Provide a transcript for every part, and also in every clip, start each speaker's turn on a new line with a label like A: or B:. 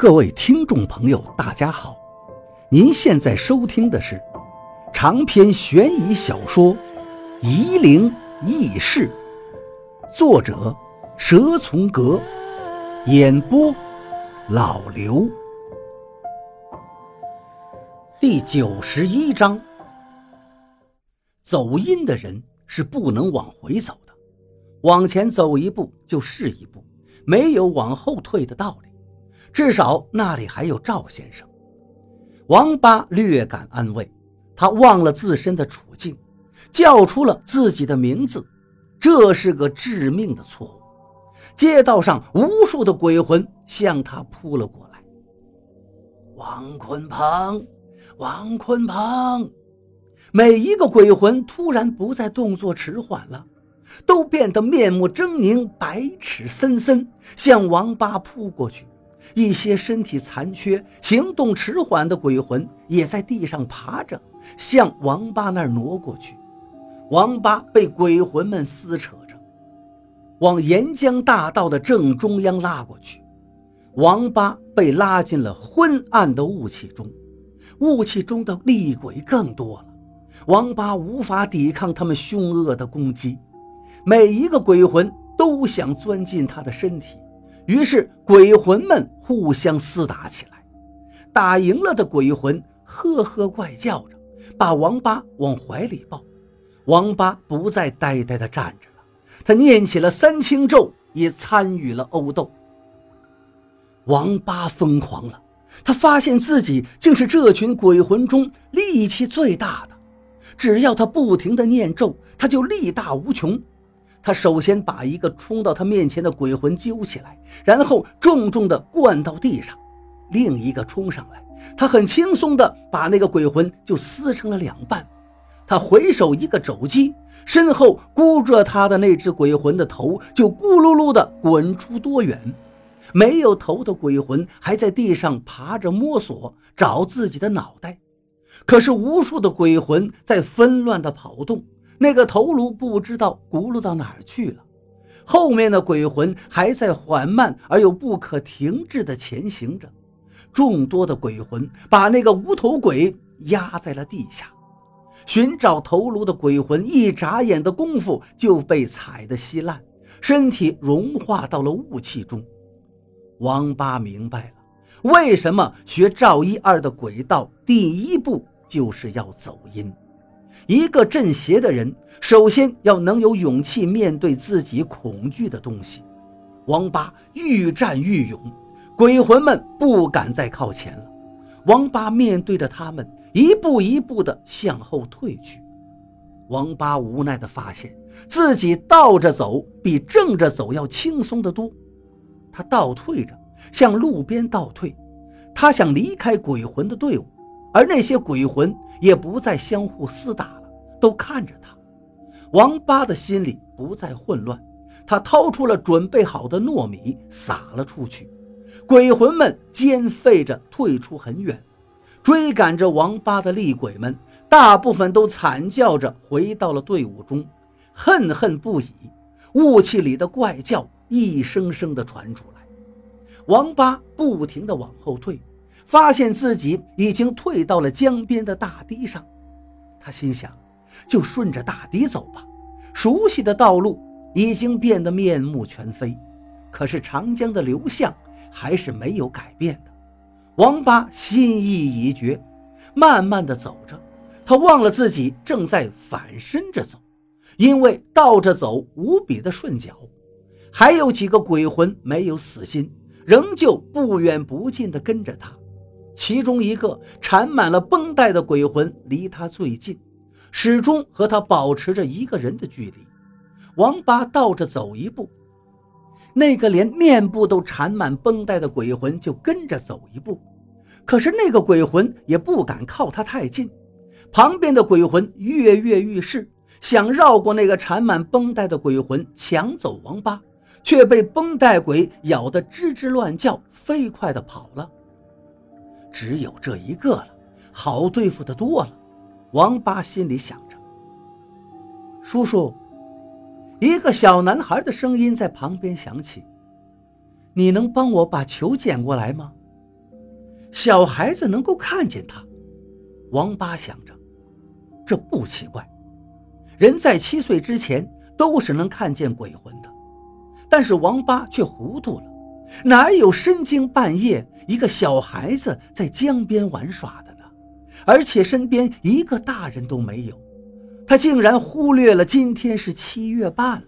A: 各位听众朋友，大家好！您现在收听的是长篇悬疑小说《夷陵轶事》，作者蛇从阁，演播老刘。第九十一章：走阴的人是不能往回走的，往前走一步就是一步，没有往后退的道理。至少那里还有赵先生。王八略感安慰，他忘了自身的处境，叫出了自己的名字。这是个致命的错误。街道上无数的鬼魂向他扑了过来。王坤鹏，王坤鹏，每一个鬼魂突然不再动作迟缓了，都变得面目狰狞、白齿森森，向王八扑过去。一些身体残缺、行动迟缓的鬼魂也在地上爬着，向王八那儿挪过去。王八被鬼魂们撕扯着，往沿江大道的正中央拉过去。王八被拉进了昏暗的雾气中，雾气中的厉鬼更多了。王八无法抵抗他们凶恶的攻击，每一个鬼魂都想钻进他的身体。于是，鬼魂们互相厮打起来。打赢了的鬼魂呵呵怪叫着，把王八往怀里抱。王八不再呆呆地站着了，他念起了三清咒，也参与了殴斗。王八疯狂了，他发现自己竟是这群鬼魂中力气最大的。只要他不停地念咒，他就力大无穷。他首先把一个冲到他面前的鬼魂揪起来，然后重重地灌到地上。另一个冲上来，他很轻松地把那个鬼魂就撕成了两半。他回手一个肘击，身后箍着他的那只鬼魂的头就咕噜噜地滚出多远。没有头的鬼魂还在地上爬着摸索找自己的脑袋，可是无数的鬼魂在纷乱地跑动。那个头颅不知道轱辘到哪儿去了，后面的鬼魂还在缓慢而又不可停滞地前行着。众多的鬼魂把那个无头鬼压在了地下，寻找头颅的鬼魂一眨眼的功夫就被踩得稀烂，身体融化到了雾气中。王八明白了，为什么学赵一二的鬼道第一步就是要走阴。一个镇邪的人，首先要能有勇气面对自己恐惧的东西。王八愈战愈勇，鬼魂们不敢再靠前了。王八面对着他们，一步一步地向后退去。王八无奈地发现自己倒着走比正着走要轻松得多。他倒退着向路边倒退，他想离开鬼魂的队伍。而那些鬼魂也不再相互厮打了，都看着他。王八的心里不再混乱，他掏出了准备好的糯米撒了出去。鬼魂们尖吠着退出很远，追赶着王八的厉鬼们，大部分都惨叫着回到了队伍中，恨恨不已。雾气里的怪叫一声声地传出来，王八不停地往后退。发现自己已经退到了江边的大堤上，他心想：就顺着大堤走吧。熟悉的道路已经变得面目全非，可是长江的流向还是没有改变的。王八心意已决，慢慢的走着，他忘了自己正在反身着走，因为倒着走无比的顺脚。还有几个鬼魂没有死心，仍旧不远不近的跟着他。其中一个缠满了绷带的鬼魂离他最近，始终和他保持着一个人的距离。王八倒着走一步，那个连面部都缠满绷带的鬼魂就跟着走一步，可是那个鬼魂也不敢靠他太近。旁边的鬼魂跃跃欲试，想绕过那个缠满绷带的鬼魂抢走王八，却被绷带鬼咬得吱吱乱叫，飞快地跑了。只有这一个了，好对付的多了。王八心里想着。叔叔，一个小男孩的声音在旁边响起：“你能帮我把球捡过来吗？”小孩子能够看见他。王八想着，这不奇怪，人在七岁之前都是能看见鬼魂的。但是王八却糊涂了，哪有深更半夜一个小孩子在江边玩耍的呢？而且身边一个大人都没有，他竟然忽略了今天是七月半了。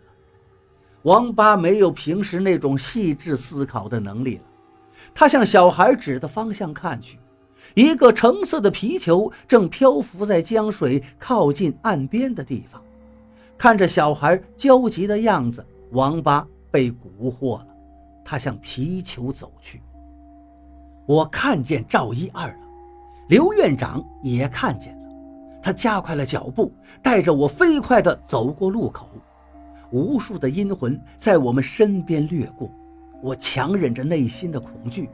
A: 王八没有平时那种细致思考的能力了，他向小孩指的方向看去。一个橙色的皮球正漂浮在江水靠近岸边的地方，看着小孩焦急的样子，王八被蛊惑了。他向皮球走去。我看见赵一二了，刘院长也看见了，他加快了脚步，带着我飞快地走过路口。无数的阴魂在我们身边掠过，我强忍着内心的恐惧。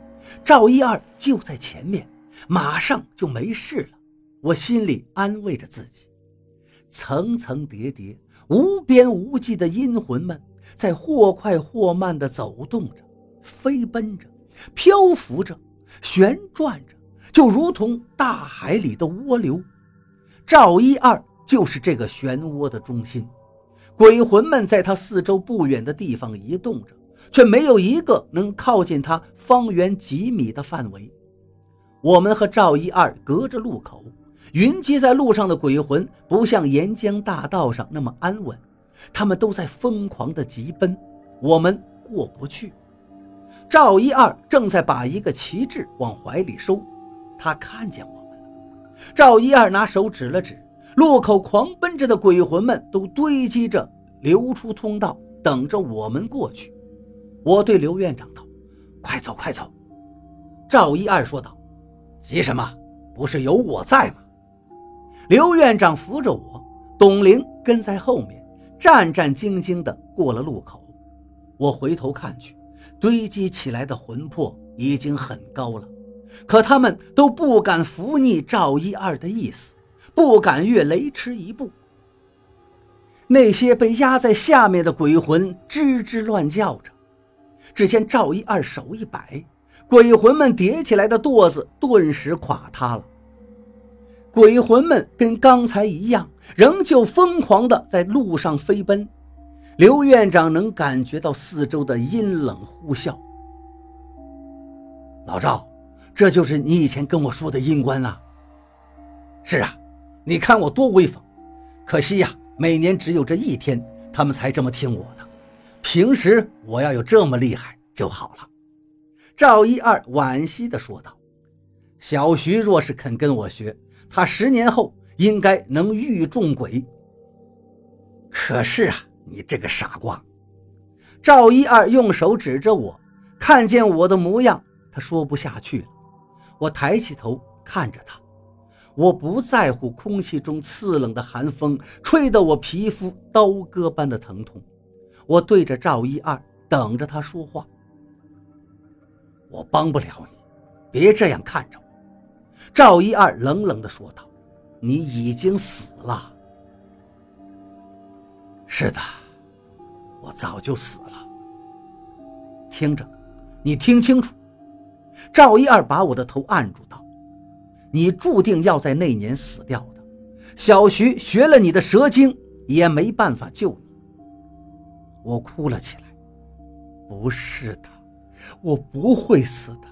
A: 赵一二就在前面。马上就没事了，我心里安慰着自己。层层叠叠、无边无际的阴魂们，在或快或慢地走动着、飞奔着、漂浮着、旋转着，就如同大海里的涡流。赵一二就是这个漩涡的中心，鬼魂们在他四周不远的地方移动着，却没有一个能靠近他方圆几米的范围。我们和赵一二隔着路口，云集在路上的鬼魂不像沿江大道上那么安稳，他们都在疯狂的疾奔，我们过不去。赵一二正在把一个旗帜往怀里收，他看见我们了。赵一二拿手指了指路口，狂奔着的鬼魂们都堆积着，留出通道，等着我们过去。我对刘院长道：“快走，快走！”赵一二说道。急什么？不是有我在吗？刘院长扶着我，董玲跟在后面，战战兢兢地过了路口。我回头看去，堆积起来的魂魄已经很高了，可他们都不敢拂逆赵一二的意思，不敢越雷池一步。那些被压在下面的鬼魂吱吱乱叫着。只见赵一二手一摆。鬼魂们叠起来的垛子顿时垮塌了。鬼魂们跟刚才一样，仍旧疯狂地在路上飞奔。刘院长能感觉到四周的阴冷呼啸。老赵，这就是你以前跟我说的阴官啊？是啊，你看我多威风。可惜呀，每年只有这一天，他们才这么听我的。平时我要有这么厉害就好了。赵一二惋惜地说道：“小徐若是肯跟我学，他十年后应该能遇众鬼。可是啊，你这个傻瓜！”赵一二用手指着我，看见我的模样，他说不下去了。我抬起头看着他，我不在乎空气中刺冷的寒风吹得我皮肤刀割般的疼痛。我对着赵一二，等着他说话。我帮不了你，别这样看着我。”赵一二冷冷地说道，“你已经死了。”“是的，我早就死了。”听着，你听清楚。”赵一二把我的头按住道，“你注定要在那年死掉的。小徐学了你的蛇精，也没办法救你。”我哭了起来，“不是的。”我不会死的，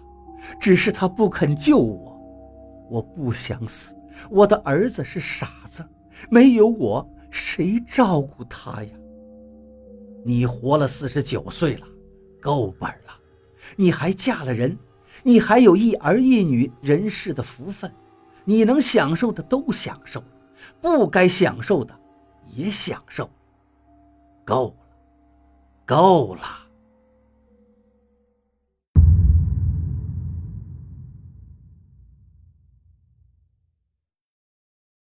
A: 只是他不肯救我。我不想死，我的儿子是傻子，没有我谁照顾他呀？你活了四十九岁了，够本了。你还嫁了人，你还有一儿一女人世的福分，你能享受的都享受，不该享受的也享受。够了，够了。